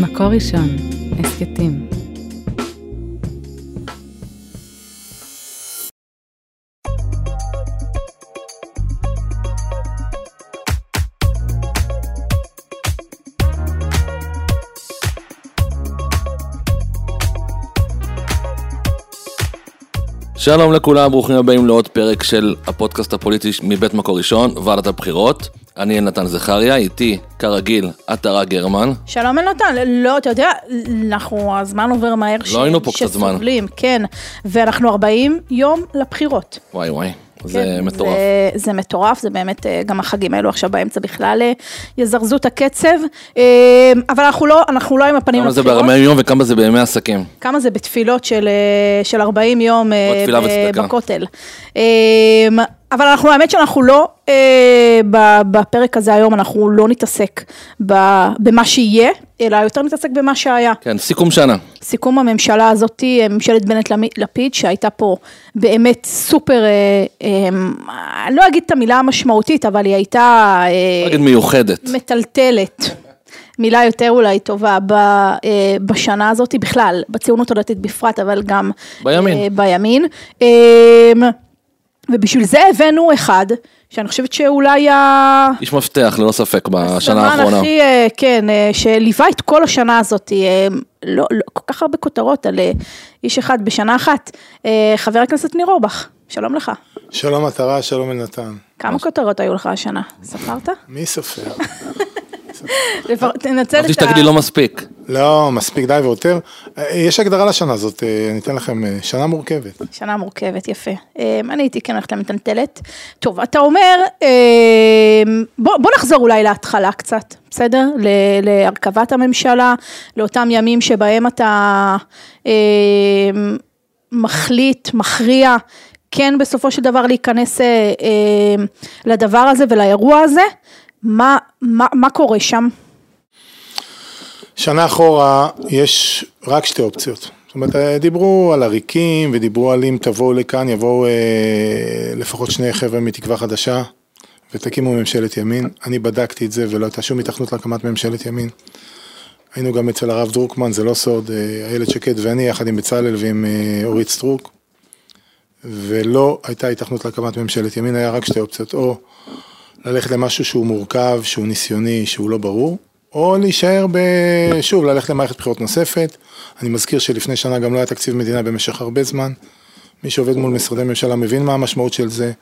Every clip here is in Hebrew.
מקור ראשון, הסכתים. שלום לכולם, ברוכים הבאים לעוד פרק של הפודקאסט הפוליטי מבית מקור ראשון, ועדת הבחירות. אני אלנתן זכריה, איתי, כרגיל, עטרה גרמן. שלום אלנתן, לא, אתה יודע, אנחנו, הזמן עובר מהר. לא היינו פה קצת זמן. שסובלים, כן, ואנחנו 40 יום לבחירות. וואי וואי, זה כן, מטורף. זה, זה מטורף, זה באמת, אה, גם החגים האלו עכשיו באמצע בכלל אה, יזרזו את הקצב, אה, אבל אנחנו לא, אנחנו לא עם הפנים כמה זה לבחירות. ב-40 יום וכמה זה בימי עסקים. כמה זה בתפילות של, של 40 יום ב-. בכותל. אבל אנחנו, האמת שאנחנו לא, אה, בפרק הזה היום, אנחנו לא נתעסק ב- במה שיהיה, אלא יותר נתעסק במה שהיה. כן, סיכום שנה. סיכום הממשלה הזאת, אה, ממשלת בנט-לפיד, שהייתה פה באמת סופר, אה, אה, אני לא אגיד את המילה המשמעותית, אבל היא הייתה... אה, נגיד מיוחדת. מטלטלת. מילה יותר אולי טובה ב, אה, בשנה הזאת בכלל, בציונות הדתית בפרט, אבל גם בימין. אה, בימין. אה, ובשביל זה הבאנו אחד, שאני חושבת שאולי ה... איש מפתח, ללא ספק, בשנה האחרונה. הכי, אה, כן, אה, שליווה את כל השנה הזאת, אה, לא, לא, כל כך הרבה כותרות על איש אחד בשנה אחת. חבר הכנסת ניר אורבך, שלום לך. שלום מטרה, שלום אלנתן. כמה כותרות היו לך השנה? ספרת? מי סופר? תנצל את שתגיד לי לא מספיק. לא, מספיק די ויותר. אה, יש הגדרה לשנה הזאת, אה, אני אתן לכם אה, שנה מורכבת. שנה מורכבת, יפה. אני הייתי כן הולכת למטלטלת. טוב, אתה אומר, בוא, בוא נחזור אולי להתחלה קצת, בסדר? ל- להרכבת הממשלה, לאותם ימים שבהם אתה מחליט, מכריע, כן בסופו של דבר להיכנס אה, לדבר הזה ולאירוע הזה. מה, מה, מה קורה שם? שנה אחורה יש רק שתי אופציות. זאת אומרת, אה, דיברו על עריקים ודיברו על אם תבואו לכאן, יבואו אה, לפחות שני חבר'ה מתקווה חדשה ותקימו ממשלת ימין. אני בדקתי את זה ולא הייתה שום התכנות להקמת ממשלת ימין. היינו גם אצל הרב דרוקמן, זה לא סוד, אה, איילת שקד ואני יחד עם בצלאל ועם אה, אורית סטרוק. ולא הייתה התכנות להקמת ממשלת ימין, היה רק שתי אופציות, או ללכת למשהו שהוא מורכב, שהוא ניסיוני, שהוא לא ברור, או להישאר ב... שוב, ללכת למערכת בחירות נוספת. אני מזכיר שלפני שנה גם לא היה תקציב מדינה במשך הרבה זמן. מי שעובד מול משרדי ממשלה מבין מה המשמעות של זה.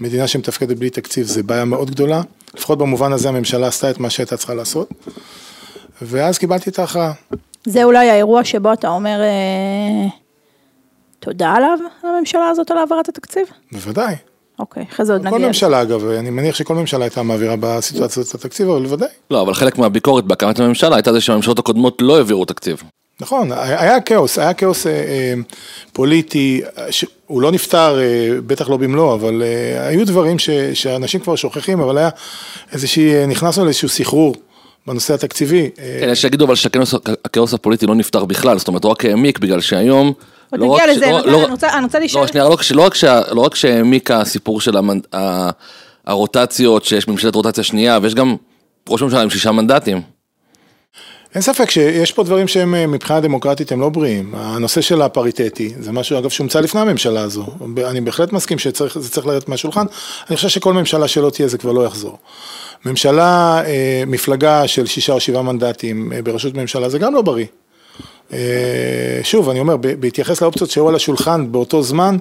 מדינה שמתפקדת בלי תקציב זה בעיה מאוד גדולה. לפחות במובן הזה הממשלה עשתה את מה שהייתה צריכה לעשות. ואז קיבלתי את ההכרעה. זה אולי האירוע שבו אתה אומר אה, תודה עליו, לממשלה הזאת על העברת התקציב? בוודאי. אוקיי, אחרי זה עוד כל נגיע. לזה. ממשלה אגב, אני מניח שכל ממשלה הייתה מעבירה בסיטואציה הזאת את התקציב, אבל בוודאי. לא, אבל חלק מהביקורת בהקמת הממשלה הייתה זה שהממשלות הקודמות לא העבירו תקציב. נכון, היה כאוס, היה כאוס אה, אה, פוליטי, אה, שהוא לא נפתר, אה, בטח לא במלואו, אבל אה, היו דברים ש, שאנשים כבר שוכחים, אבל היה איזושהי, נכנסנו לאיזשהו סחרור בנושא התקציבי. כן, יש שיגידו אבל שהכאוס הכאוס הפוליטי לא נפתר בכלל, זאת אומרת, הוא רק העמיק בגלל שהיום... עוד לא נגיע לזה, לא- לא- אני רוצה- אני רוצה להישאר- לא, שנייה, לא רק לא רק שה- לא רק שהעמיק הסיפור של המנ- ה- הרוטציות, שיש ממשלת רוטציה שנייה, ויש גם ראש ממשלה עם שישה מנדטים. אין ספק שיש פה דברים שהם אה, מבחינה דמוקרטית הם לא בריאים. הנושא של הפריטטי, זה משהו אגב שהומצא לפני הממשלה הזו. אני בהחלט מסכים שזה צריך לרדת מהשולחן. אני חושב שכל ממשלה שלא תהיה זה כבר לא יחזור. ממשלה, אה, מפלגה של שישה או שבעה מנדטים אה, בראשות ממשלה זה גם לא בריא. אה, שוב, אני אומר, בהתייחס לאופציות שהיו על השולחן באותו זמן,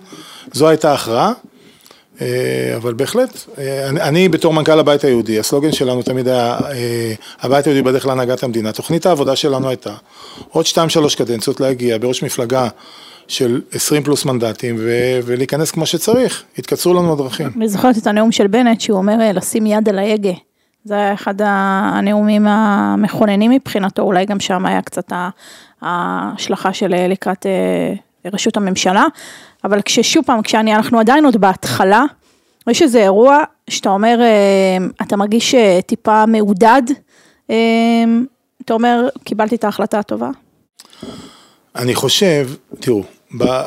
זו הייתה הכרעה. אה, אבל בהחלט, אה, אני, אני בתור מנכ"ל הבית היהודי, הסלוגן שלנו תמיד היה, הבית היהודי בדרך להנהגת המדינה. תוכנית העבודה שלנו הייתה עוד שתיים שלוש קדנציות להגיע בראש מפלגה של 20 פלוס מנדטים ו- ולהיכנס כמו שצריך, התקצרו לנו הדרכים. אני זוכרת את הנאום של בנט, שהוא אומר לשים יד על ההגה. זה היה אחד הנאומים המכוננים מבחינתו, אולי גם שם היה קצת ההשלכה של אה, לקראת אה, ראשות הממשלה. אבל כששוב פעם, כשאנחנו עדיין עוד בהתחלה, יש איזה אירוע שאתה אומר, אה, אתה מרגיש טיפה מעודד, אתה אומר, קיבלתי את ההחלטה הטובה? אני חושב, תראו,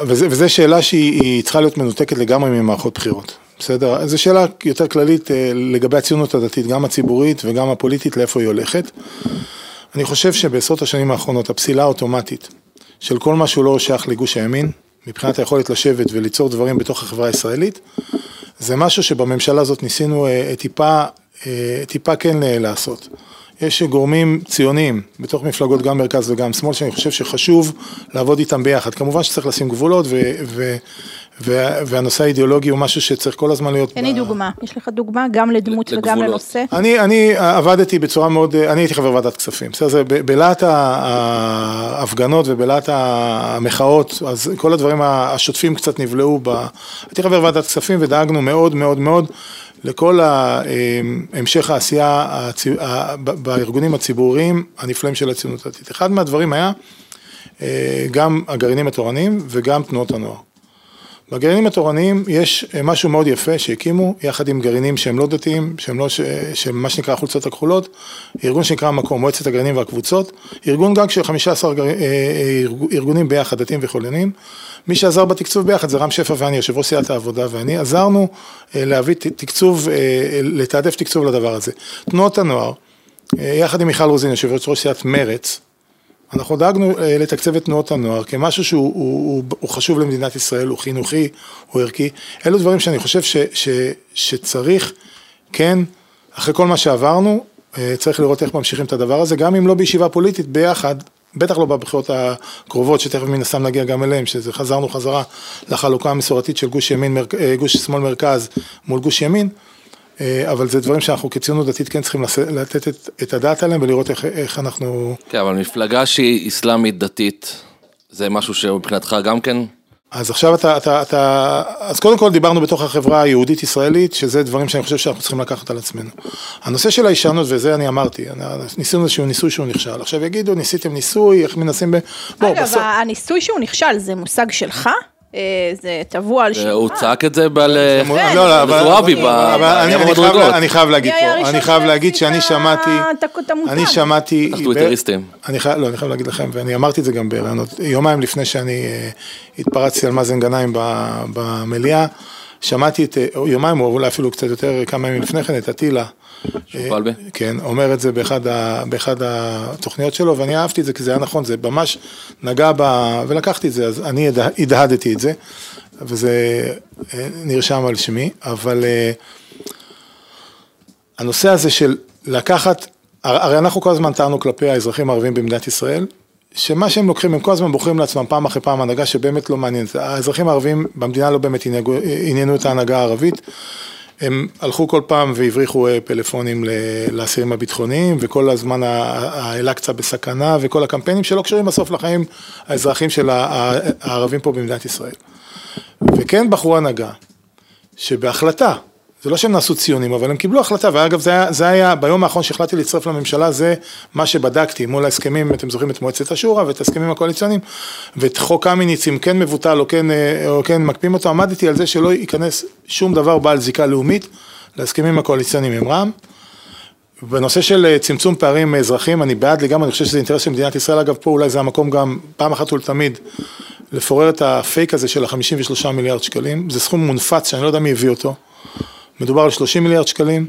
וזה שאלה שהיא היא צריכה להיות מנותקת לגמרי ממערכות בחירות, בסדר? זו שאלה יותר כללית אה, לגבי הציונות הדתית, גם הציבורית וגם הפוליטית, לאיפה היא הולכת. אני חושב שבעשרות השנים האחרונות הפסילה האוטומטית של כל מה שהוא לא שייך לגוש הימין, מבחינת היכולת לשבת וליצור דברים בתוך החברה הישראלית, זה משהו שבממשלה הזאת ניסינו אה, טיפה, אה, טיפה כן אה, לעשות. יש גורמים ציוניים בתוך מפלגות גם מרכז וגם שמאל שאני חושב שחשוב לעבוד איתם ביחד. כמובן שצריך לשים גבולות ו- ו- והנושא האידיאולוגי הוא משהו שצריך כל הזמן להיות... תן לי דוגמה, יש לך דוגמה גם לדמות וגם. לנושא? אני, אני עבדתי בצורה מאוד, אני הייתי חבר ועדת כספים, בסדר, זה ב- בלהט ההפגנות ובלהט המחאות, אז כל הדברים השוטפים קצת נבלעו, ב... הייתי חבר ועדת כספים ודאגנו מאוד מאוד מאוד לכל ה- המשך העשייה הצי- ב- בארגונים הציבוריים הנפלאים של הציונות הדתית. אחד מהדברים היה אה, גם הגרעינים התורניים וגם תנועות הנוער. בגרעינים התורניים יש אה, משהו מאוד יפה שהקימו, יחד עם גרעינים שהם לא דתיים, שהם לא, ש- שהם מה שנקרא החולצות הכחולות, ארגון שנקרא מקום, מועצת הגרעינים והקבוצות, ארגון גג של 15 גר... אה, אה, ארג- ארגונים ביחד, דתיים וחילונים. מי שעזר בתקצוב ביחד זה רם שפע ואני, יושב ראש סיעת העבודה ואני, עזרנו להביא תקצוב, לתעדף תקצוב לדבר הזה. תנועות הנוער, יחד עם מיכל רוזין, יושב ראש סיעת מרצ, אנחנו דאגנו אה, לתקצב את תנועות הנוער כמשהו שהוא הוא, הוא, הוא חשוב למדינת ישראל, הוא חינוכי, הוא ערכי. אלו דברים שאני חושב ש, ש, שצריך, כן, אחרי כל מה שעברנו, אה, צריך לראות איך ממשיכים את הדבר הזה, גם אם לא בישיבה פוליטית, ביחד, בטח לא בבחירות הקרובות, שתכף מן הסתם נגיע גם אליהם, שזה חזרנו חזרה לחלוקה המסורתית של גוש ימין, אה, גוש שמאל מרכז מול גוש ימין. אה, אבל זה דברים שאנחנו כציונות דתית כן צריכים לתת את, את הדעת עליהם ולראות איך, איך אנחנו כן, אבל מפלגה שהיא אסלאמית דתית, זה משהו שמבחינתך גם כן? אז עכשיו אתה, אתה, אתה, אז קודם כל דיברנו בתוך החברה היהודית-ישראלית, שזה דברים שאני חושב שאנחנו צריכים לקחת על עצמנו. הנושא של הישנות, וזה אני אמרתי, ניסינו איזשהו ניסוי שהוא נכשל. עכשיו יגידו, ניסיתם ניסוי, איך מנסים ב... בוא, אגב, בסוף... הניסוי שהוא נכשל זה מושג שלך? אה, זה טבוע על שמך? הוא צעק את זה ב... ל- כן, לא, לא, אני, אני, במדרגות. אני חייב להגיד פה, אני חייב להגיד שאני שמעתי? אני שמעתי, בטח טוויטריסטים. לא, אני חייב להגיד לכם, ואני אמרתי את זה גם בראיונות, יומיים לפני שאני אה, התפרצתי על מאזן גנאים ב- במליאה, שמעתי את, אה, יומיים או אולי אפילו קצת יותר, כמה ימים לפני כן, את אטילה. שופלבי? אה, כן, אומר את זה באחד, ה, באחד התוכניות שלו, ואני אהבתי את זה כי זה היה נכון, זה ממש נגע ב... ולקחתי את זה, אז אני הדה- הדהדתי את זה, וזה אה, נרשם על שמי, אבל הנושא הזה של לקחת, הר- הרי אנחנו כל הזמן טענו כלפי האזרחים הערבים במדינת ישראל, שמה שהם לוקחים, הם כל הזמן בוחרים לעצמם פעם אחרי פעם הנהגה שבאמת לא מעניינת. האזרחים הערבים במדינה לא באמת עניינו, את ההנהגה הערבית. הם הלכו כל פעם והבריחו אה, פלאפונים לאסירים הביטחוניים, וכל הזמן האל-אקצא בסכנה, וכל הקמפיינים שלא קשורים בסוף לחיים האזרחים של הערבים פה במדינת ישראל. וכן בחרו הנהגה, שבהחלטה, זה לא שהם נעשו ציונים, אבל הם קיבלו החלטה, ואגב זה היה, זה היה ביום האחרון שהחלטתי להצטרף לממשלה, זה מה שבדקתי מול ההסכמים, אתם זוכרים את מועצת השורא ואת ההסכמים הקואליציוניים, ואת חוק קמיניץ, אם כן מבוטל או כן, אה, או כן מקפיאים אותו, עמדתי על זה שלא ייכנס שום דבר בעל זיקה לאומית להסכמים הקואליציוניים עם רע"מ. בנושא של אה, צמצום פערים אזרחיים, אני בעד לגמרי, אני חושב שזה אינטרס של מדינת ישראל, אגב פה אולי זה המקום גם פעם אחת ולתמיד לפורר את הפייק הזה של ה-53 מיליארד שקלים, זה סכום מונפץ שאני לא יודע מי הביא אותו, מדובר על 30 מיליארד שקלים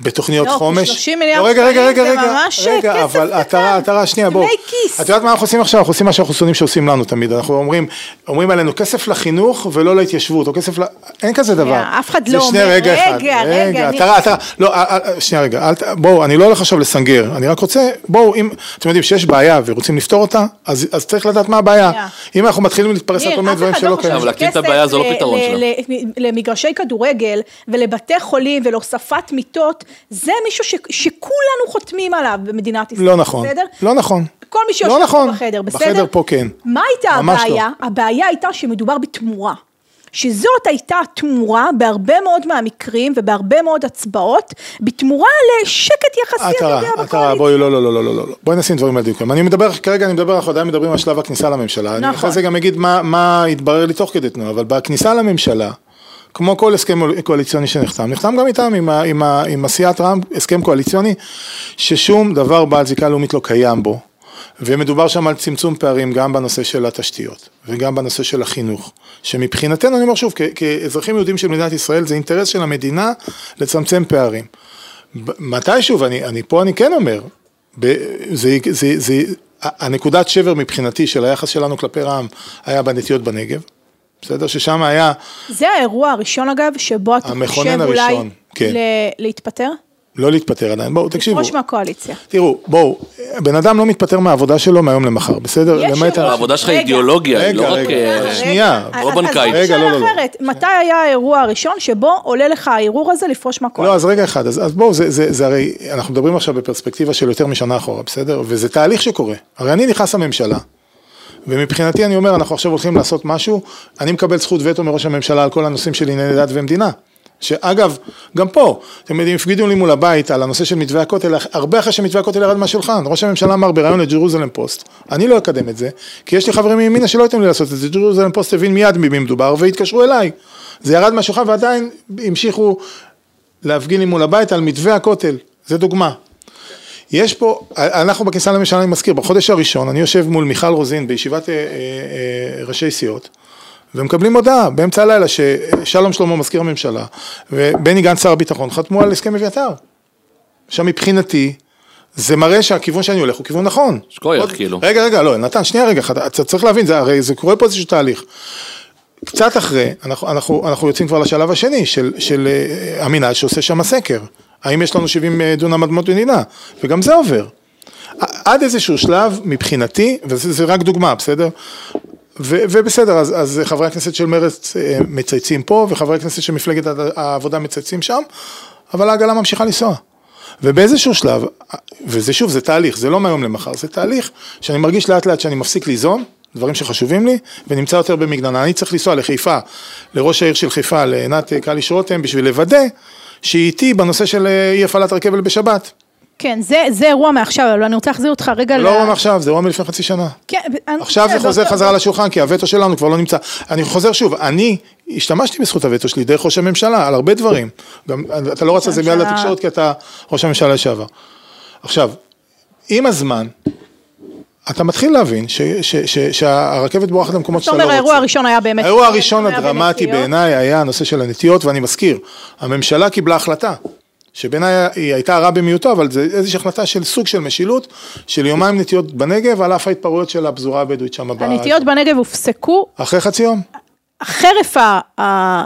בתוכניות לא, כי חומש. 30 מיליארד לא, רגע, רגע, שקלים רגע, זה רגע, ממש רגע, כסף אבל. עטרה, עטרה, שנייה, בואו. דמי כיס. את יודעת מה אנחנו עושים עכשיו? אנחנו עושים מה שאנחנו שונאים שעושים לנו תמיד, אנחנו אומרים, אומרים עלינו כסף לחינוך ולא להתיישבות, או כסף ל... אין כזה דבר. אף אחד לא אומר, רגע אחד. רגע, רגע, אני- עטרה, עטרה, לא, שנייה רגע, בואו, אני לא הולך עכשיו לסנגר, אני רק רוצה, בואו, אם אתם יודעים שיש בעיה ורוצים לפתור אותה, אז אז צריך לדעת מה הבעיה. אם אנחנו מתחילים להתפרס על כל מיני דברים אחד שלא לא חושב קיימים. אבל להקים את שכסף הבעיה זה לא ל- פתרון ל- שלה. ל- למגרשי כדורגל ולבתי חולים ולהוספת מיטות, זה מישהו ש- שכולנו חותמים עליו במדינת ישראל, לא נכון, בסדר? לא נכון. כל מי שיושב לא נכון. בחדר, בסדר? בחדר פה כן. מה הייתה לא. הבעיה? הבעיה הייתה שמדובר בתמורה. שזאת הייתה תמורה בהרבה מאוד מהמקרים ובהרבה מאוד הצבעות, בתמורה לשקט יחסי, אתה יודע, עטרה, בקואליציה. בואי, לא, לא, לא, לא, לא, לא, בואי נשים דברים על דיוקם. אני מדבר, כרגע אני מדבר, אנחנו עדיין מדברים על שלב הכניסה לממשלה. אני נכון. אחרי זה גם אגיד מה, מה התברר לי תוך כדי תנועה, אבל בכניסה לממשלה, כמו כל הסכם קואליציוני שנחתם, נחתם גם איתם, עם, עם, ה- עם עשיית רע"מ, הסכם קואליציוני, ששום דבר בעל זיקה לאומית לא קיים בו. ומדובר שם על צמצום פערים גם בנושא של התשתיות וגם בנושא של החינוך, שמבחינתנו, אני אומר שוב, כאזרחים יהודים של מדינת ישראל, זה אינטרס של המדינה לצמצם פערים. ב- מתישהו, ואני אני, פה אני כן אומר, ב- זה, זה, זה, הנקודת שבר מבחינתי של היחס שלנו כלפי רע"מ היה בנטיות בנגב, בסדר? ששם היה, זה האירוע הראשון אגב, שבו אתה חושב אולי הראשון, כן. ל- להתפטר? לא להתפטר עדיין, בואו תקשיבו, לפרוש מהקואליציה. תראו, בואו, בן אדם לא מתפטר מהעבודה שלו מהיום למחר, בסדר? יש למעט העבודה שלך רגע, אידיאולוגיה, היא לא רק... אה. שנייה, לא אז בנקאי. בוא נשאל רגע, לא, לא, לא. אחרת, מתי היה האירוע הראשון שבו עולה לך הערעור הזה לפרוש לא, מהקואליציה? אז רגע אחד, אז, בואו, זה, זה, זה הרי, אנחנו מדברים עכשיו בפרספקטיבה של יותר משנה אחורה, בסדר? וזה תהליך שקורה. הרי אני נכנס לממשלה, ומבחינתי אני אומר, אנחנו עכשיו הולכים לעשות משהו, אני מקבל זכות וטו מראש הממשלה על כל הנושאים של ענייני דת ומדינה. שאגב, גם פה, אתם יודעים, הפגידו לי מול הבית על הנושא של מתווה הכותל, הרבה אחרי שמתווה הכותל ירד מהשולחן, ראש הממשלה אמר בריאיון לג'רוזלם פוסט, אני לא אקדם את זה, כי יש לי חברים מימינה שלא ייתנו לי לעשות את זה, ג'רוזלם פוסט הבין מיד במי מדובר והתקשרו אליי, זה ירד מהשולחן ועדיין המשיכו להפגין לי מול הבית על מתווה הכותל, זה דוגמה. יש פה, אנחנו בכניסה לממשלה, אני מזכיר, בחודש הראשון אני יושב מול מיכל רוזין בישיבת אה, אה, אה, ראשי סיעות, ומקבלים הודעה באמצע הלילה ששלום שלמה מזכיר הממשלה ובני גנץ שר הביטחון חתמו על הסכם אביתר. עכשיו מבחינתי, זה מראה שהכיוון שאני הולך הוא כיוון נכון. שכוייח, עוד- כאילו. רגע, רגע, לא, נתן, שנייה רגע, אתה צריך להבין, זה, הרי זה קורה פה איזשהו תהליך. קצת אחרי, אנחנו, אנחנו, אנחנו יוצאים כבר לשלב השני של, של אה, המינהל שעושה שם סקר. האם יש לנו 70 דונם אדמות מדינה? וגם זה עובר. עד איזשהו שלב, מבחינתי, וזה זה רק דוגמה, בסדר? ו, ובסדר, אז, אז חברי הכנסת של מרצ אה, מצייצים פה, וחברי הכנסת של מפלגת העבודה מצייצים שם, אבל העגלה ממשיכה לנסוע. ובאיזשהו שלב, וזה שוב, זה תהליך, זה לא מהיום למחר, זה תהליך שאני מרגיש לאט לאט שאני מפסיק ליזום, דברים שחשובים לי, ונמצא יותר במגננה. אני צריך לנסוע לחיפה, לראש העיר של חיפה, לעינת אה, קליש רותם, בשביל לוודא שהיא איתי בנושא של אה, אי הפעלת רכבל בשבת. כן, זה, זה אירוע מעכשיו, אבל אני רוצה להחזיר אותך רגע זה לא אירוע מעכשיו, זה אירוע מלפני חצי שנה. כן, אני- עכשיו זה חוזר חזרה לשולחן, כי הווטו שלנו כבר לא נמצא. אני חוזר שוב, אני השתמשתי בזכות הווטו שלי דרך ראש הממשלה, על הרבה דברים. גם, אתה לא רץ על זה מיד לתקשורת, כי אתה ראש הממשלה לשעבר. עכשיו, עם הזמן, אתה מתחיל להבין ש, ש, ש, שהרכבת בורחת למקומות זאת שאתה לא אומרת, רוצה. האירוע הראשון היה באמת... האירוע הראשון הדרמטי. בעיניי היה הנושא של הנטיות, ואני מזכיר, הממשלה קיבלה החלטה, שבעיניי היא הייתה רע במיעוטו, אבל זה איזושהי החלטה של סוג של משילות, של יומיים נטיות בנגב, על אף ההתפרעויות של הפזורה הבדואית שם. הנטיות בנגב הופסקו אחרי חצי יום. חרף ה... ה-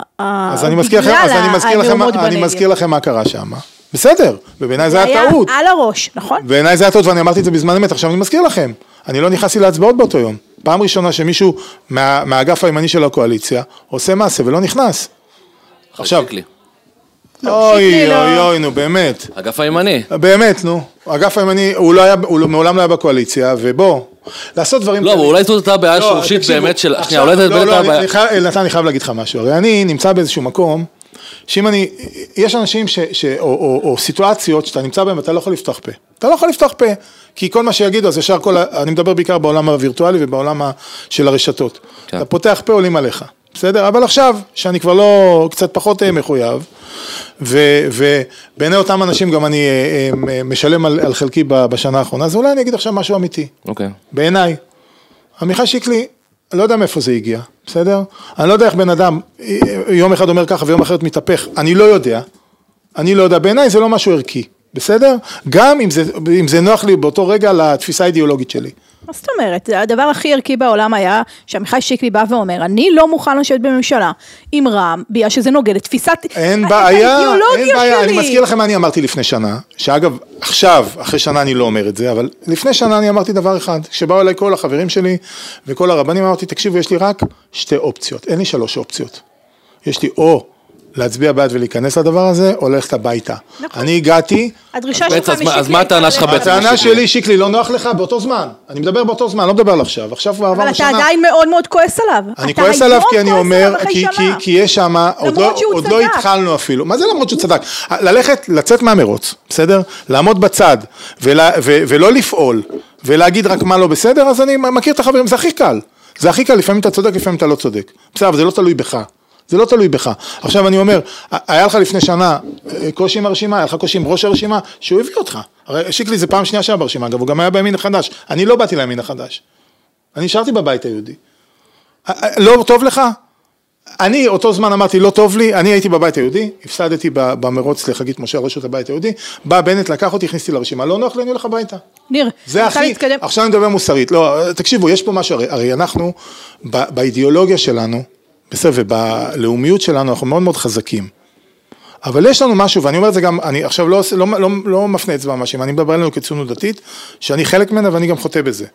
אז אני אז אני מזכיר לכם, המהומות אני. מזכיר לכם מה קרה שם. בסדר, ובעיניי זה היה טעות. על הראש, נכון? בעיניי זה היה טעות ואני אמרתי את זה בזמן אמת, עכשיו אני מזכיר לכם, אני לא נכנסתי להצבעות באותו יום. פעם ראשונה שמישהו מה, מהאגף הימני של הקואליציה עושה מעשה ולא נכנס. עכשיו, שיקלי. אוי שיקלי לא. אוי אוי נו באמת, אגף הימני. באמת נו, האגף הימני הוא לא היה, הוא מעולם לא היה בקואליציה ובוא, לעשות דברים לא, אולי זאת הייתה בעיה לא, שורשית באמת של... שנייה, אולי זאת לא, הייתה בעיה... נתן, אני חייב להגיד לך משהו, הרי אני נמצא באיזשהו מקום, שאם אני, יש אנשים ש, ש, או, או, או סיטואציות שאתה נמצא בהן ואתה לא יכול לפתוח פה. אתה לא יכול לפתוח פה, כי כל מה שיגידו, אז ישר כל, אני מדבר בעיקר בעולם הווירטואלי ובעולם של הרשתות. כן. אתה פותח פה, עולים עליך, בסדר? אבל עכשיו, שאני כבר לא, קצת פחות אה, מחויב, ו- ובעיני אותם אנשים גם אני אה, אה, משלם על, על חלקי בשנה האחרונה, אז אולי אני אגיד עכשיו משהו אמיתי. אוקיי. בעיניי. עמיחי שיקלי, לא יודע מאיפה זה הגיע, בסדר? אני לא יודע איך בן אדם יום אחד אומר ככה ויום אחרת מתהפך, אני לא יודע, אני לא יודע, בעיניי זה לא משהו ערכי, בסדר? גם אם זה, אם זה נוח לי באותו רגע לתפיסה האידיאולוגית שלי. מה זאת אומרת? הדבר הכי ערכי בעולם היה שעמיחי שיקלי בא ואומר, אני לא מוכן לשבת בממשלה עם רע"מ, בגלל שזה נוגד את תפיסת... אין בעיה, אין בעיה, שלי. אני מזכיר לכם מה אני אמרתי לפני שנה, שאגב, עכשיו, אחרי שנה אני לא אומר את זה, אבל לפני שנה אני אמרתי דבר אחד, כשבאו אליי כל החברים שלי וכל הרבנים, אמרתי, תקשיבו, יש לי רק שתי אופציות, אין לי שלוש אופציות. יש לי או להצביע בעד ולהיכנס לדבר הזה, או ללכת הביתה. נכון. אני הגעתי, הדרישה אז שלך משיקלי אז מה הטענה שלך בעצם? הטענה שלי, שיקלי, לא נוח לך באותו זמן. אני מדבר באותו זמן, לא מדבר על עכשיו. עכשיו כבר אבל עברנו אתה שנה. עדיין מאוד מאוד כועס עליו. אני אתה כועס עליו כי אני כועס אומר, עליו אחרי כי, כי, שנה. כי יש שם, עוד, לא, לא. התחלנו אפילו, מה זה למרות שהוא צדק? ללכת, לצאת מהמרוץ, בסדר? לעמוד בצד ולה, ו, ולא לפעול ולהגיד רק מה לא בסדר, אז אני מכיר את החברים, זה הכי קל. זה הכי קל, לפעמים אתה צודק, לפעמים אתה לא צודק. בסדר, אבל זה לא תלוי בך. זה לא תלוי בך. עכשיו אני אומר, היה לך לפני שנה אה, קושי עם הרשימה, היה לך קושי עם ראש הרשימה, שהוא הביא אותך. הרי שיקלי זה פעם שנייה שהיה ברשימה, אגב, הוא גם היה בימין החדש. אני לא באתי לימין החדש. אני נשארתי בבית היהודי. אה, אה, לא טוב לך? אני אותו זמן אמרתי לא טוב לי, אני הייתי בבית היהודי, הפסדתי במרוץ לחגית משה על רשות הבית היהודי, בא בנט לקח אותי, הכניס אותי לרשימה, לא נוח לי, אני הולך הביתה. ניר, זה הכי, להתקדם. עכשיו אני מדבר מוסרית, לא, תקשיבו, יש פה משהו, הרי, הרי אנחנו, באידיאולוגיה שלנו, בסדר, ובלאומיות שלנו, אנחנו מאוד מאוד חזקים. אבל יש לנו משהו, ואני אומר את זה גם, אני עכשיו לא, לא, לא, לא מפנה אצבע מאשים, אני מדבר עלינו כציונות דתית, שאני חלק ממנה ואני גם חוטא בזה.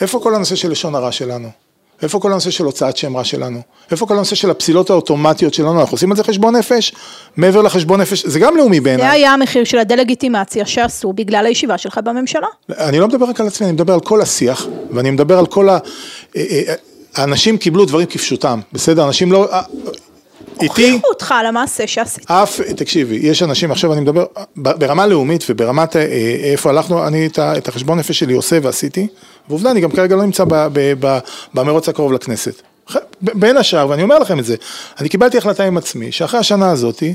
איפה כל הנושא של לשון הרע שלנו? איפה כל הנושא של הוצאת שם רע שלנו? איפה כל הנושא של הפסילות האוטומטיות שלנו? אנחנו עושים על זה חשבון נפש? מעבר לחשבון נפש, זה גם לאומי זה בעיניי. היה המחיר של הדה-לגיטימציה שעשו בגלל הישיבה שלך בממשלה. אני לא מדבר רק על עצמי, אני מדבר על כל השיח, ואני מדבר על כל ה... אה, אה, האנשים קיבלו דברים כפשוטם, בסדר? אנשים לא... אה, איתי, הוכיחו אותך על המעשה שעשית. אף, תקשיבי, יש אנשים, עכשיו אני מדבר, ברמה לאומית וברמת אה, איפה הלכנו, אני את החשבון נפש שלי עושה ועשיתי, ועובדה, אני גם כרגע לא נמצא ב- ב- ב- במרוץ הקרוב לכנסת. בין השאר, ואני אומר לכם את זה, אני קיבלתי החלטה עם עצמי, שאחרי השנה הזאתי,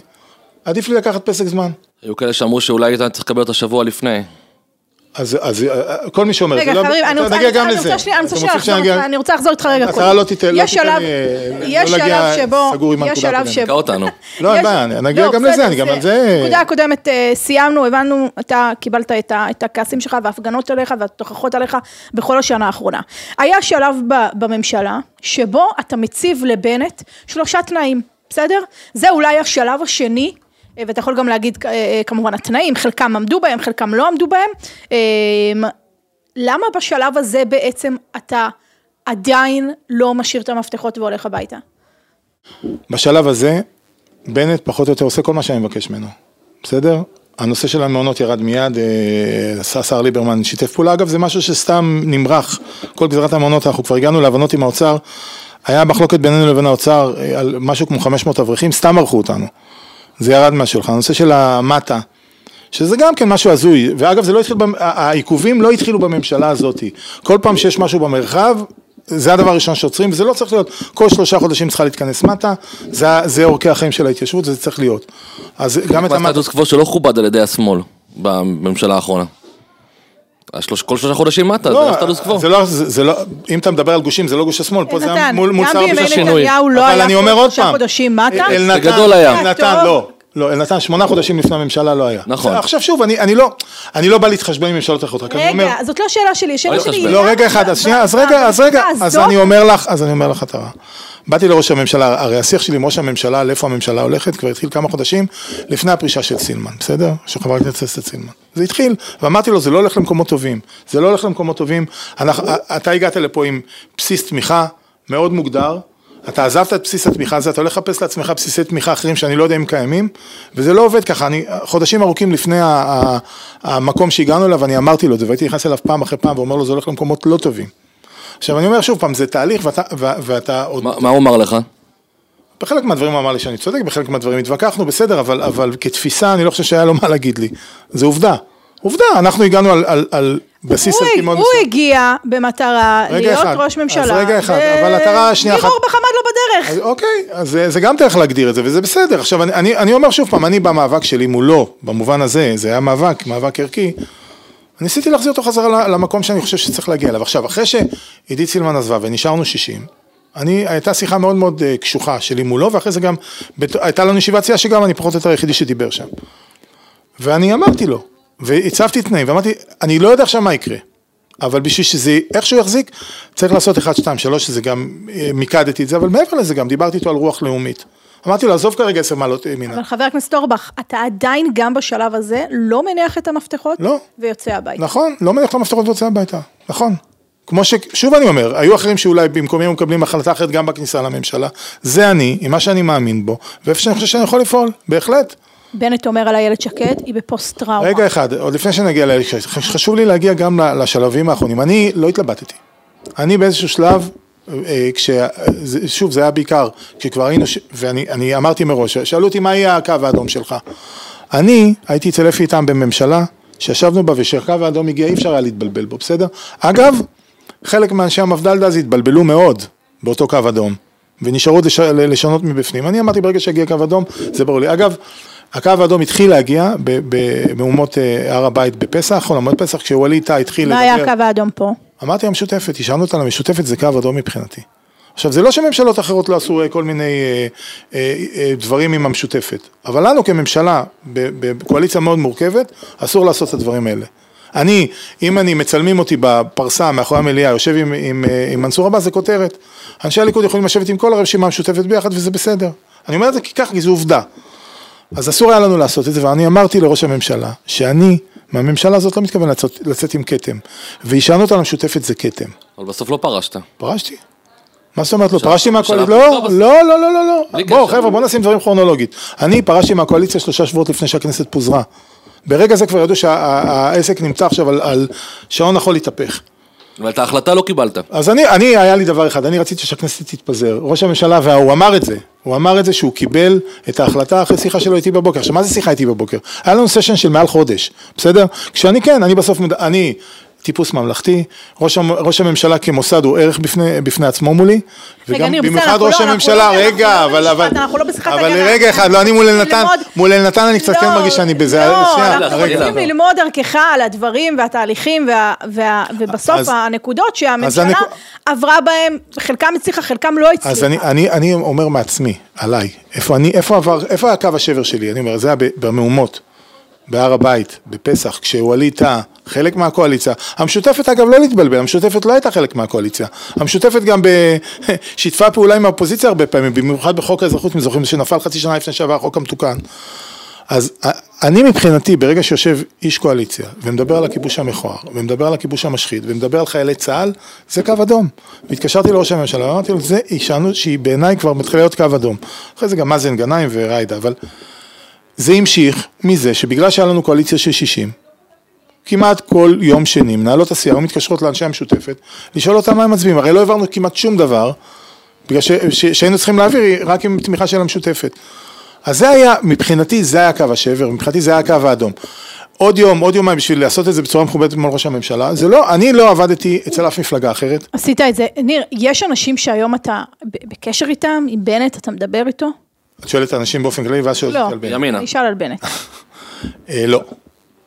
עדיף לי לקחת פסק זמן. היו כאלה שאמרו שאולי היית צריך לקבל אותו שבוע לפני. אז, אז אה, כל מי שאומר, רגע, זה לא- חברים, אני רוצה נגיע גם אני לזה. אני רוצה שנייה שנגיע- איתך, אני רוצה לחזור איתך רגע. השרה קודם. לא תיתן- לא יש תיתן שלב- אה, יש לא להגיע שלב שבו, סגור עם יש הנקודה שלב הקודמת. שבו, תקע אותנו. לא, אין בעיה, נגיע לא, גם לזה, אני גם על זה- נקודה הקודמת אה, סיימנו, הבנו, אתה קיבלת את הכעסים שלך וההפגנות עליך והתוכחות עליך בכל השנה האחרונה. היה שלב בממשלה שבו אתה מציב לבנט שלושה תנאים, בסדר? זה אולי השלב השני. אה, ואתה יכול גם להגיד אה, אה, כמובן התנאים, חלקם עמדו בהם, חלקם לא עמדו בהם. אה, למה בשלב הזה בעצם אתה עדיין לא משאיר את המפתחות והולך הביתה? בשלב הזה, בנט פחות או יותר עושה כל מה שאני מבקש ממנו, בסדר? הנושא של המעונות ירד מיד, השר ליברמן שיתף פעולה, אגב זה משהו שסתם נמרח, כל גזירת המעונות, אנחנו כבר הגענו להבנות עם האוצר, היה מחלוקת בינינו לבין האוצר על משהו כמו 500 אברכים, סתם ערכו אותנו, זה ירד מהשולחן, הנושא של המטה, שזה גם כן משהו הזוי, ואגב זה לא התחיל, העיכובים לא התחילו בממשלה הזאת, כל פעם שיש משהו במרחב, זה הדבר הראשון שעוצרים, וזה לא צריך להיות, כל שלושה חודשים צריכה להתכנס מטה, זה, זה אורכי החיים של ההתיישבות, זה צריך להיות. אז גם את המטה, הסטטוס קוו שלא כובד על ידי השמאל בממשלה האחרונה. השלוש- כל שלושה חודשים מטה, זה הסטטוס קוו. זה לא, זה, זה לא, אם אתה מדבר על גושים, זה לא גוש השמאל, פה זה היה נתן, מול, מול גם שר בימי הביטחון. שינוי. נתניהו לא אבל היה אני פה אומר עוד שלושה חודשים מטה. אלנתן, בגדול היה. אלנתן טוב. לא, לא, אלנתן שמונה חודשים לפני הממשלה לא היה. נכון. עכשיו שוב, אני, אני לא, אני לא בא להתחשבן עם ממשלות אחרות, רק אני אומר, רגע, זאת לא שאלה שלי, השאלה לא שלי. לא, רגע אחד, אז שנייה, אז רגע, אז רגע, אז אני אומר לך, אז אני אומר לך אתה רע. באתי לראש הממשלה, הרי השיח שלי עם ראש הממשלה, על איפה הממשלה הולכת, כבר התחיל כמה חודשים לפני הפרישה של סילמן, בסדר? של חברת הכנסת סילמן. זה התחיל, ואמרתי לו, זה לא הולך למקומות טובים, זה לא הולך למקומות טובים, אנחנו, אתה הגעת לפה עם בסיס תמיכה מאוד מוגדר, אתה עזבת את בסיס התמיכה הזה, אתה הולך לחפש לעצמך בסיסי תמיכה אחרים שאני לא יודע אם קיימים, וזה לא עובד ככה, אני, חודשים ארוכים לפני ה, ה, המקום שהגענו אליו, אני אמרתי לו את זה, והייתי נכנס אליו פעם אחרי פעם ואומר לו, זה הולך למקומות לא טובים. עכשיו אני אומר שוב פעם, זה תהליך ואתה, ואתה עוד, מה מה הוא אמר לך? בחלק מהדברים הוא אמר לי שאני צודק, בחלק מהדברים התווכחנו, בסדר, אבל, אבל כתפיסה אני לא חושב שהיה לו מה להגיד לי, זה עובדה, עובדה, אנחנו הגענו על, על, על בסיס הוא- ערכי מאוד הוא מסוים. הגיע במטרה להיות אחד, ראש אז ממשלה. רגע אחד, ו- אבל אתה שנייה ניר אחת. אורבך עמד לו בדרך. אז אוקיי, אז זה, זה גם דרך להגדיר את זה, וזה בסדר. עכשיו, אני, אני, אני אומר שוב פעם, אני במאבק שלי מולו, במובן הזה, זה היה מאבק, מאבק ערכי. ניסיתי להחזיר אותו חזרה למקום שאני חושב שצריך להגיע אליו. עכשיו, אחרי שעידית סילמן עזבה ונשארנו 60, אני, הייתה שיחה מאוד מאוד אה, קשוחה שלי מולו, ואחרי זה גם, בת- הייתה לנו ישיבת סיעה שגם אני פחות או יותר היחידי שדיבר שם. ואני אמרתי לו, והצבתי תנאים, ואמרתי, אני לא יודע עכשיו מה יקרה, אבל בשביל שזה איכשהו יחזיק, צריך לעשות 1, 2, 3, שזה גם, אה, מיקדתי את זה, אבל מעבר לזה גם, דיברתי איתו על רוח לאומית. אמרתי לו, עזוב כרגע עשר מעלות ימינה. אבל חבר הכנסת אורבך, אתה עדיין גם בשלב הזה לא מניח את המפתחות? לא. ויוצא הביתה. נכון, לא מניח את המפתחות ויוצא הביתה, נכון. כמו ש... שוב אני אומר, היו אחרים שאולי במקומי היו מקבלים החלטה אחרת גם בכניסה לממשלה. זה אני, עם מה שאני מאמין בו, ואיפה שאני חושב שאני יכול לפעול, בהחלט. בנט אומר על איילת שקד, היא בפוסט טראומה. רגע אחד, עוד לפני שנגיע ל... חשוב לי להגיע גם לשלבים האחרונים. אני לא התלבטתי. אני באיזשהו שלב, כש... זה- שוב, זה היה בעיקר, כשכבר היינו, ש... ואני אני אמרתי מראש, שאלו אותי מה יהיה הקו האדום שלך. אני הייתי אצל אפי איתם בממשלה, שישבנו בה ושהקו האדום הגיע, אי אפשר היה להתבלבל בו, בסדר? אגב, חלק מאנשי המפד"ל דאז התבלבלו מאוד באותו קו אדום, ונשארו לש... לשנות מבפנים. אני אמרתי, ברגע שיגיע קו אדום, זה ברור לי. אגב, הקו האדום התחיל להגיע במהומות אה, הר הבית בפסח, חול המועד פסח, כשווליד טאה התחיל מה היה הקו האדום פה? אמרתי המשותפת, השארנו אותה למשותפת, זה קו אדום מבחינתי. עכשיו, זה לא שממשלות אחרות לא עשו אה, כל מיני אה, אה, אה, דברים עם המשותפת, אבל לנו כממשלה, בקואליציה מאוד מורכבת, אסור לעשות את הדברים האלה. אני, אם אני, מצלמים אותי בפרסה מאחורי המליאה, יושב עם, עם, אה, עם מנסור עבאס, זה כותרת. אנשי הליכוד יכולים לשבת עם כל הרשימה המשותפת ביחד וזה בסדר. אני אומר את זה כי ככה, כי זו עובדה. אז אסור היה לנו לעשות את זה, ואני אמרתי לראש הממשלה, שאני, מהממשלה הזאת לא מתכוון לצאת, לצאת עם כתם, והישענות על המשותפת זה כתם. אבל בסוף לא פרשת. פרשתי. מה זאת אומרת לא? פרשתי מהקואליציה? לא, בסוף. לא, לא, לא, לא, לא. בלי בואו. חבר'ה, בואו נשים דברים כרונולוגית. אני פרשתי מהקואליציה שלושה שבועות לפני שהכנסת פוזרה. ברגע זה כבר ידעו שהעסק נמצא עכשיו על- שעון החול להתהפך. אבל את ההחלטה לא קיבלת. אז אני, אני, היה לי דבר אחד, אני רציתי שהכנסת תתפזר. ראש הממשלה, והוא אמר את זה, הוא אמר את זה שהוא קיבל את ההחלטה אחרי שיחה שלו איתי בבוקר. עכשיו, מה זה שיחה איתי בבוקר? היה לנו סשן של מעל חודש, בסדר? כשאני כן, אני בסוף, אני טיפוס ממלכתי, ראש, ראש הממשלה כמוסד הוא ערך בפני, בפני עצמו מולי, וגם בסדר, במיוחד ראש לא- הממשלה, לא- אנחנו רגע, לא אבל, אבל, אנחנו לא בשיחת אבל הגנה. רגע אחד, לא, אני מול אלנתן, מול אלנתן אני קצת כן לא, מרגיש שאני בזה, לא, שנייה, אנחנו רגע. רוצים ללמוד דרכך על הדברים והתהליכים, וה- וה- ובסוף אז- הנקודות שהממשלה הנק- עברה בהם, חלקם הצליחה, חלקם לא הצליחה. אז אני, אני, אני אומר מעצמי, עליי, איפה אני, איפה עבר, איפה היה קו השבר שלי? אני אומר, זה היה במהומות, בהר הבית, בפסח, כשווליד טאה, חלק מהקואליציה, המשותפת אגב לא להתבלבל, המשותפת לא הייתה חלק מהקואליציה, המשותפת גם ב... שיתפה פעולה עם האופוזיציה הרבה פעמים, במיוחד בחוק האזרחות, אם זוכרים, שנפל חצי שנה לפני שעבר החוק המתוקן. אז א- אני מבחינתי, ברגע שיושב איש קואליציה ומדבר על הכיבוש המכוער, ומדבר על הכיבוש המשחית, ומדבר על חיילי צה"ל, זה קו אדום. והתקשרתי לראש הממשלה, ואמרתי לו, זה הישענות שהיא בעיניי כבר מתחילה להיות קו אדום. אחרי זה גם מאזן גנאים וריידה, אבל זה המשיך מזה שבגלל שהיה לנו קואליציה של 60, כמעט כל יום שני מנהלות הסיעה היו מתקשרות לאנשי המשותפת, לשאול אותם מה הם מצביעים, הרי לא העברנו כמעט שום דבר, בגלל ש, ש, שהיינו צריכים להעביר רק עם תמיכה של המשותפת. אז זה היה, מבחינתי זה היה קו השבר, מבחינתי זה היה הקו האדום. עוד יום, עוד יומיים בשביל לעשות את זה בצורה מכובדת מול ראש הממשלה, זה לא, אני לא עבדתי אצל אף מפלגה אחרת. עשית את זה. ניר, יש אנשים שהיום אתה בקשר איתם, עם בנט, אתה מדבר איתו? את שואלת אנשים באופן כללי ואז שואלת לא. על בנט. ימינה. אני אשאל על בנט. אה, לא,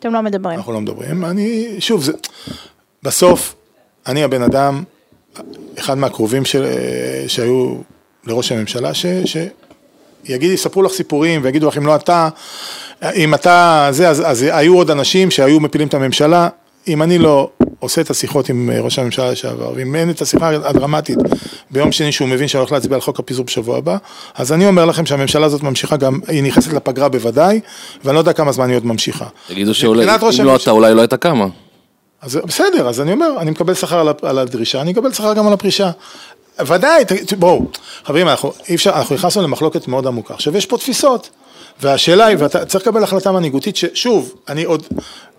אתם לא מדברים. אנחנו לא מדברים. אני, שוב, זה, בסוף, אני הבן אדם, אחד מהקרובים של, אה, שהיו לראש הממשלה, ש... ש יגיד, יספרו לך סיפורים ויגידו לך אם לא אתה, אם אתה זה, אז, אז היו עוד אנשים שהיו מפילים את הממשלה, אם אני לא עושה את השיחות עם אה, ראש הממשלה לשעבר, ואם אין את השיחה הדרמטית ביום שני שהוא מבין שאני הולך להצביע על חוק הפיזור בשבוע הבא, אז אני אומר לכם שהממשלה הזאת ממשיכה גם, היא נכנסת לפגרה בוודאי, ואני לא יודע כמה זמן היא עוד ממשיכה. תגידו שאולי, אם לא הממשלה- אתה, אולי לא הייתה קמה. אז בסדר, אז אני אומר, אני מקבל שכר על על הדרישה, אני אקבל שכר גם על הפרישה. ודאי, בואו, חברים, אנחנו, אפשר, אנחנו נכנסנו למחלוקת מאוד עמוקה. עכשיו, יש פה תפיסות, והשאלה היא, ואתה צריך לקבל החלטה מנהיגותית, ששוב, אני עוד,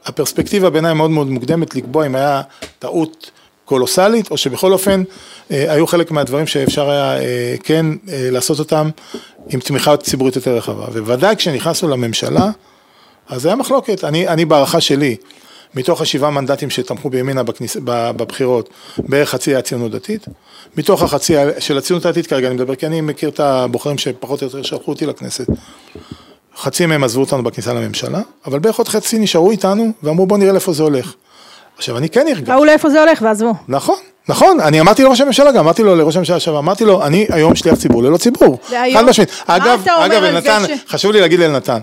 הפרספקטיבה בעיניי מאוד מאוד מוקדמת לקבוע אם היה טעות קולוסלית, או שבכל אופן, אה, היו חלק מהדברים שאפשר היה אה, כן אה, לעשות אותם עם תמיכה ציבורית יותר רחבה. ובוודאי כשנכנסנו לממשלה, אז היה מחלוקת, אני, אני בהערכה שלי, מתוך השבעה מנדטים שתמכו בימינה בכניס, בבחירות, בערך חצי היה ציונות דתית, מתוך החצי של הציונות הדתית כרגע אני מדבר, כי אני מכיר את הבוחרים שפחות או יותר שלחו אותי לכנסת, חצי מהם עזבו אותנו בכניסה לממשלה, אבל בערך עוד חצי נשארו איתנו ואמרו בוא נראה לאיפה זה הולך. עכשיו אני כן הרגשתי, ראו לאיפה זה הולך ועזבו. נכון, נכון, אני אמרתי לראש הממשלה גם, אמרתי לו לראש הממשלה עכשיו, אמרתי לו, אני היום שליח ציבור ללא ציבור, והיום? חד משמעית. אגב, אגב, זה אלנתן, ש- חשוב לי להגיד לאלנתן,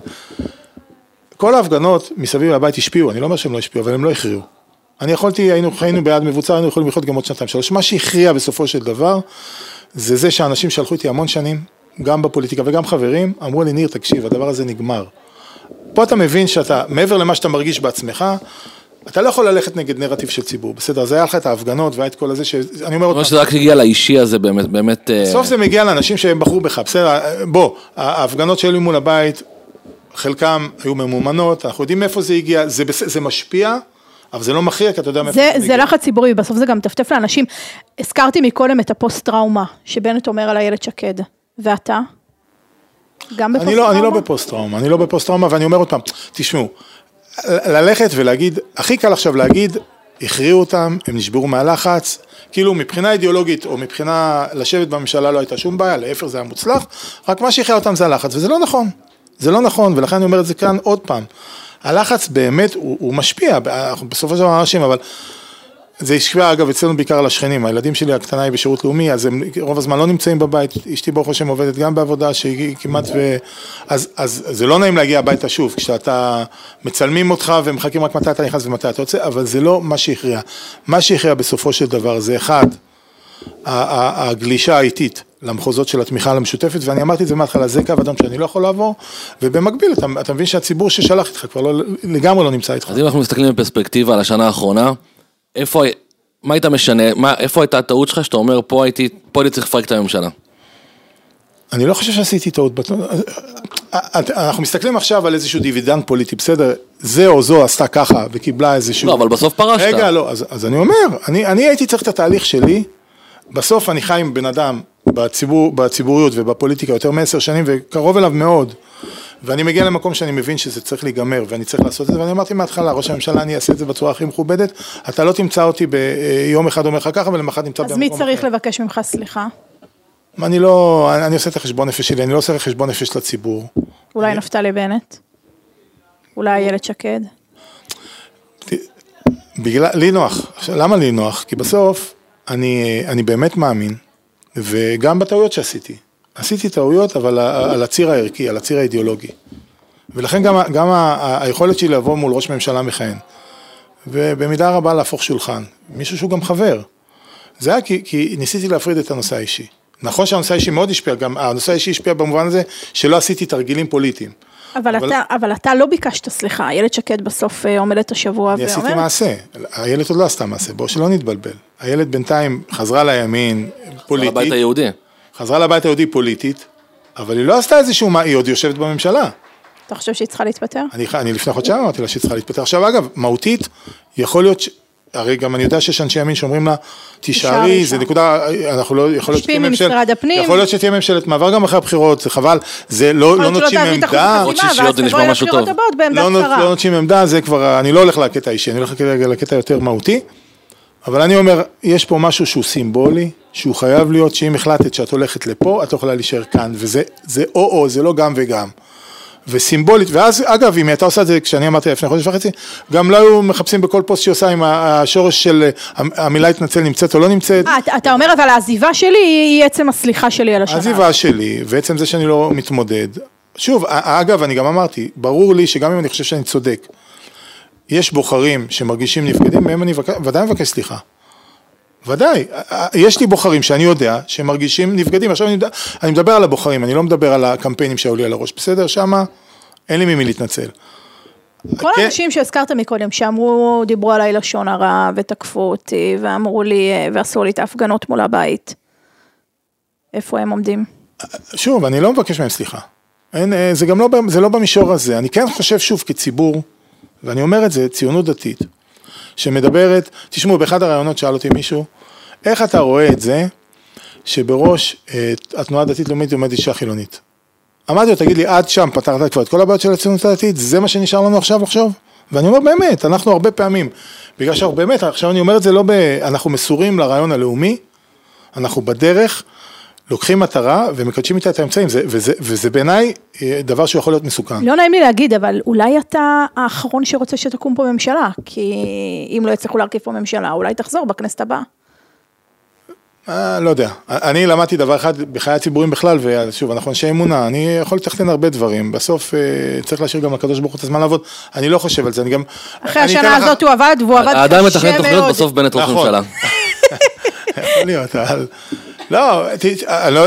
כל ההפגנות מסביב לבית השפיעו, אני לא אומר שהם לא השפיעו, אבל הם לא הכריעו. אני יכולתי, היינו חיינו ביד מבוצר, היינו יכולים לחיות גם עוד שנתיים שלוש. מה שהכריע בסופו של דבר, זה זה שאנשים שהלכו איתי המון שנים, גם בפוליטיקה וגם חברים, אמרו לי, ניר, תקשיב, הדבר הזה נגמר. פה אתה מבין שאתה, מעבר למה שאתה מרגיש בעצמך, אתה לא יכול ללכת נגד נרטיב של ציבור, בסדר, אז היה לך את ההפגנות והיה את כל הזה, שאני אומר עוד פעם, שזה רק הגיע לאישי הזה באמת, באמת... אה, בסוף זה מגיע לאנשים שהם בחרו בך, בסדר, בוא, ההפגנות שהיו מול הבית, חלקם היו ממומנות, אנחנו יודעים מאיפה זה הגיע, זה, זה משפיע, אבל זה לא מכריע, כי אתה יודע מאיפה זה, זה זה. לחץ ציבורי, בסוף זה גם מטפטף לאנשים. הזכרתי מקודם את הפוסט-טראומה שבנט אומר על איילת שקד, ואתה? גם אני לא, אני לא בפוסט-טראומה? בפוסט טראומה, אני לא בפוסט טראומה, ואני אומר עוד פעם, תשמעו, ללכת ולהגיד, הכי קל עכשיו להגיד, הכריעו אותם, הם נשברו מהלחץ, כאילו מבחינה אידיאולוגית או מבחינה לשבת בממשלה לא הייתה שום בעיה, להפך זה היה מוצלח, רק מה שהכריע אותם זה הלחץ, וזה לא נכון, זה לא נכון, ולכן אני אומר את זה כאן עוד פעם, הלחץ באמת הוא, הוא משפיע, אנחנו בסופו של דבר אנשים, אבל זה השפיע אגב אצלנו בעיקר על השכנים, הילדים שלי הקטנה היא בשירות לאומי, אז הם רוב הזמן לא נמצאים בבית, אשתי ברוך השם עובדת גם בעבודה שהיא כמעט ו... אז, אז זה לא נעים להגיע הביתה שוב, כשאתה מצלמים אותך ומחכים רק מתי אתה נכנס ומתי אתה יוצא, אבל זה לא מה שהכריע. מה שהכריע בסופו של דבר זה אחד, הגלישה האיטית למחוזות של התמיכה המשותפת, ואני אמרתי את זה מההתחלה, זה קו אדום שאני לא יכול לעבור, ובמקביל אתה, אתה מבין שהציבור ששלח איתך כבר לא, לגמרי לא נמצא איתך. אז אם אנחנו מסתכלים בפרספקטיבה על השנה האחרונה, איפה, מה היית משנה, מה, איפה הייתה הטעות שלך שאתה אומר, פה הייתי, פה הייתי צריך לפרק את הממשלה? אני לא חושב שעשיתי טעות, אנחנו מסתכלים עכשיו על איזשהו דיבידנד פוליטי, בסדר, זה או זו עשתה ככה וקיבלה איזשהו... לא, אבל בסוף פרשת. רגע, לא, אז, אז אני אומר, אני, אני הייתי צריך את התהליך שלי, בסוף אני חי עם בן אדם בציבור, בציבוריות ובפוליטיקה יותר מעשר שנים וקרוב אליו מאוד. ואני מגיע למקום שאני מבין שזה צריך להיגמר ואני צריך לעשות את זה ואני אמרתי מההתחלה ראש הממשלה אני אעשה את זה בצורה הכי מכובדת אתה לא תמצא אותי ביום אחד אומר לך ככה ולמחרת נמצא במקום אחר. אז מי צריך אחר. לבקש ממך סליחה? אני לא, אני, אני עושה את החשבון נפש שלי, אני לא עושה את החשבון נפש לציבור. אולי אני... נפתלי בנט? אולי איילת שקד? בגלל, לי נוח, למה לי נוח? כי בסוף אני, אני באמת מאמין וגם בטעויות שעשיתי. עשיתי טעויות, אבל על הציר הערכי, על הציר האידיאולוגי. ולכן גם, גם ה, היכולת שלי לבוא מול ראש ממשלה מכהן, ובמידה רבה להפוך שולחן, מישהו שהוא גם חבר. זה היה כי, כי ניסיתי להפריד את הנושא האישי. נכון שהנושא האישי מאוד השפיע, גם הנושא האישי השפיע במובן הזה שלא עשיתי תרגילים פוליטיים. אבל, אבל... אתה, אבל אתה לא ביקשת סליחה, איילת שקד בסוף אה, עומדת השבוע ואומרת... אני עשיתי מעשה, איילת עוד לא עשתה מעשה, בואו שלא נתבלבל. איילת בינתיים חזרה לימין, פוליטית. לבית היהודי. חזרה לבית היהודי פוליטית, אבל היא לא עשתה איזשהו מה, היא עוד יושבת בממשלה. אתה חושב שהיא צריכה להתפטר? אני, אני לפני חודשיים אמרתי לה שהיא צריכה להתפטר. עכשיו אגב, מהותית, יכול להיות, ש... הרי גם אני יודע שיש אנשי ימין שאומרים לה, תישארי, זה נקודה, אנחנו לא, יכול להיות שתהיה ממשלת, יכול להיות שתהיה ממשלת מעבר גם אחרי הבחירות, זה חבל, זה לא, לא נוטשים עמדה, עוד שישיות זה נשמע משהו טוב, לא, לא נוטשים עמדה, זה כבר, אני לא הולך לקטע האישי, אני הולך לקטע יותר מהותי, אבל אני אומר, יש פה משהו שהוא סימבולי, שהוא חייב להיות שאם החלטת שאת הולכת לפה, את לא יכולה להישאר כאן, וזה או-או, זה לא גם וגם. וסימבולית, ואז אגב, אם היא הייתה עושה את זה כשאני אמרתי לפני חודש וחצי, גם לא היו מחפשים בכל פוסט שהיא עושה אם השורש של המילה התנצל נמצאת או לא נמצאת. 아, אתה אומר אבל העזיבה שלי היא עצם הסליחה שלי על השנה. העזיבה שלי, ועצם זה שאני לא מתמודד. שוב, אגב, אני גם אמרתי, ברור לי שגם אם אני חושב שאני צודק, יש בוחרים שמרגישים נפקדים, מהם אני ודאי מבקש סליחה. ודאי, יש לי בוחרים שאני יודע שמרגישים נבגדים, עכשיו אני, אני מדבר על הבוחרים, אני לא מדבר על הקמפיינים שהיו לי על הראש, בסדר? שמה אין לי ממי להתנצל. כל כן. האנשים שהזכרת מקודם, שאמרו, דיברו עליי לשון הרע ותקפו אותי ואמרו לי, ועשו לי את ההפגנות מול הבית, איפה הם עומדים? שוב, אני לא מבקש מהם סליחה. אין, זה גם לא, זה לא במישור הזה, אני כן חושב שוב כציבור, ואני אומר את זה, ציונות דתית, שמדברת, תשמעו, באחד הראיונות שאל אותי מישהו, איך אתה רואה את זה שבראש אה, התנועה הדתית לאומית עומדת אישה חילונית? אמרתי לו, תגיד לי, עד שם פתרת כבר את כל הבעיות של הציונות הדתית, זה מה שנשאר לנו עכשיו לחשוב? ואני אומר באמת, אנחנו הרבה פעמים, בגלל שאנחנו באמת, עכשיו אני אומר את זה לא ב... אנחנו מסורים לרעיון הלאומי, אנחנו בדרך, לוקחים מטרה ומקדשים איתה את האמצעים, זה, וזה, וזה בעיניי אה, דבר שיכול להיות מסוכן. לא נעים לי להגיד, אבל אולי אתה האחרון שרוצה שתקום פה ממשלה, כי אם לא יצטרכו להרכיב פה ממשלה, אולי תחזור בכנסת הבאה. אה, לא יודע, אני למדתי דבר אחד בחיי הציבורים בכלל, ושוב, אנחנו אנשי אמונה, אני יכול לתכנן הרבה דברים, בסוף אה, צריך להשאיר גם לקדוש ברוך הוא את הזמן לעבוד, אני לא חושב על זה, אני גם... אחרי השנה הזאת הוא עבד, והוא עבד קשה מאוד. האדם מתכנן תוכניות, בסוף בנט ראש נכון. ממשלה. יכול להיות, אבל... לא, לא,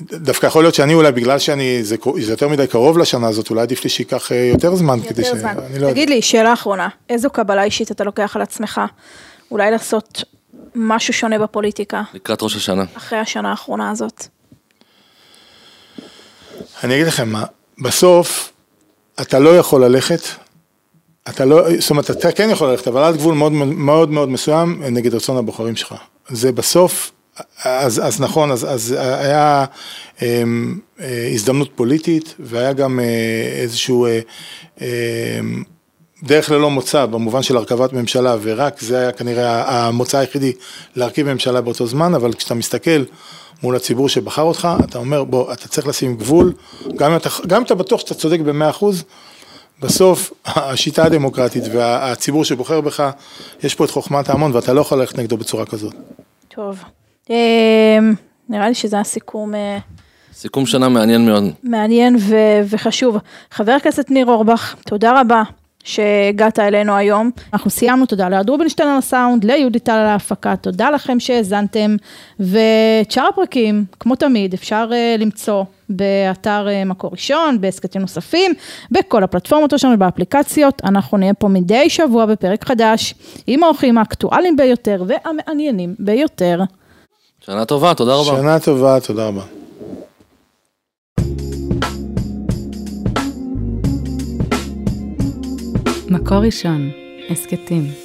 דווקא יכול להיות שאני אולי בגלל שאני, זה, זה יותר מדי קרוב לשנה הזאת, אולי עדיף לי שייקח אה, יותר זמן יותר כדי ש... זמן. לא תגיד לי, שאלה אחרונה, איזו קבלה אישית אתה לוקח על עצמך? אולי לעשות משהו שונה בפוליטיקה. לקראת ראש השנה. אחרי השנה האחרונה הזאת. אני אגיד לכם מה, בסוף אתה לא יכול ללכת, אתה לא, זאת אומרת, אתה כן יכול ללכת, אבל עד גבול מאוד מאוד מאוד מסוים נגד רצון הבוחרים שלך. זה בסוף, אז, אז נכון, אז, אז היה אה, אה, הזדמנות פוליטית והיה גם אה, איזשהו אה, אה, דרך ללא מוצא במובן של הרכבת ממשלה ורק זה היה כנראה המוצא היחידי להרכיב ממשלה באותו זמן, אבל כשאתה מסתכל מול הציבור שבחר אותך, אתה אומר בוא, אתה צריך לשים גבול, גם אם אתה, גם אם אתה בטוח שאתה צודק במאה אחוז, בסוף, השיטה הדמוקרטית והציבור שבוחר בך, יש פה את חוכמת ההמון ואתה לא יכול ללכת נגדו בצורה כזאת. טוב. אה, נראה לי שזה הסיכום אה, סיכום שנה מעניין מאוד. מעניין ו- וחשוב. חבר הכנסת ניר אורבך, תודה רבה שהגעת אלינו היום. אנחנו סיימנו, תודה לארד רובינשטיין על הסאונד, ליהודי טל על ההפקה, תודה לכם שהאזנתם, ואת שאר הפרקים, כמו תמיד, אפשר uh, למצוא באתר uh, מקור ראשון, בהסכתים נוספים, בכל הפלטפורמות שלנו, באפליקציות, אנחנו נהיה פה מדי שבוע בפרק חדש, עם האורחים האקטואליים ביותר והמעניינים ביותר. שנה טובה, תודה רבה. שנה טובה, תודה רבה. מקור ראשון, הסכתים.